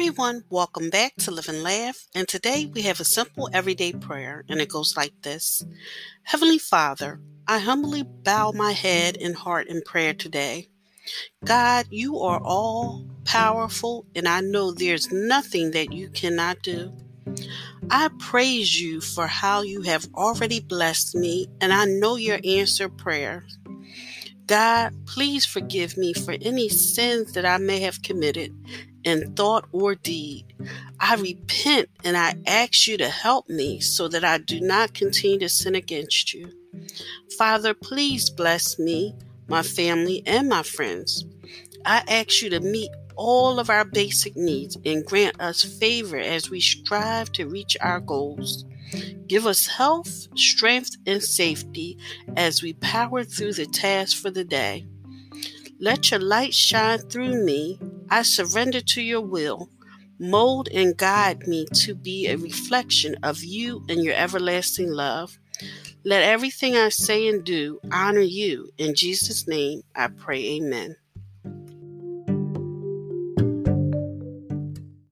everyone, welcome back to Live and Laugh. And today we have a simple everyday prayer, and it goes like this Heavenly Father, I humbly bow my head and heart in prayer today. God, you are all powerful, and I know there's nothing that you cannot do. I praise you for how you have already blessed me, and I know your answer prayer. God, please forgive me for any sins that I may have committed in thought or deed. I repent and I ask you to help me so that I do not continue to sin against you. Father, please bless me, my family, and my friends. I ask you to meet all of our basic needs and grant us favor as we strive to reach our goals. Give us health, strength, and safety as we power through the task for the day. Let your light shine through me. I surrender to your will. Mold and guide me to be a reflection of you and your everlasting love. Let everything I say and do honor you. In Jesus' name, I pray, Amen.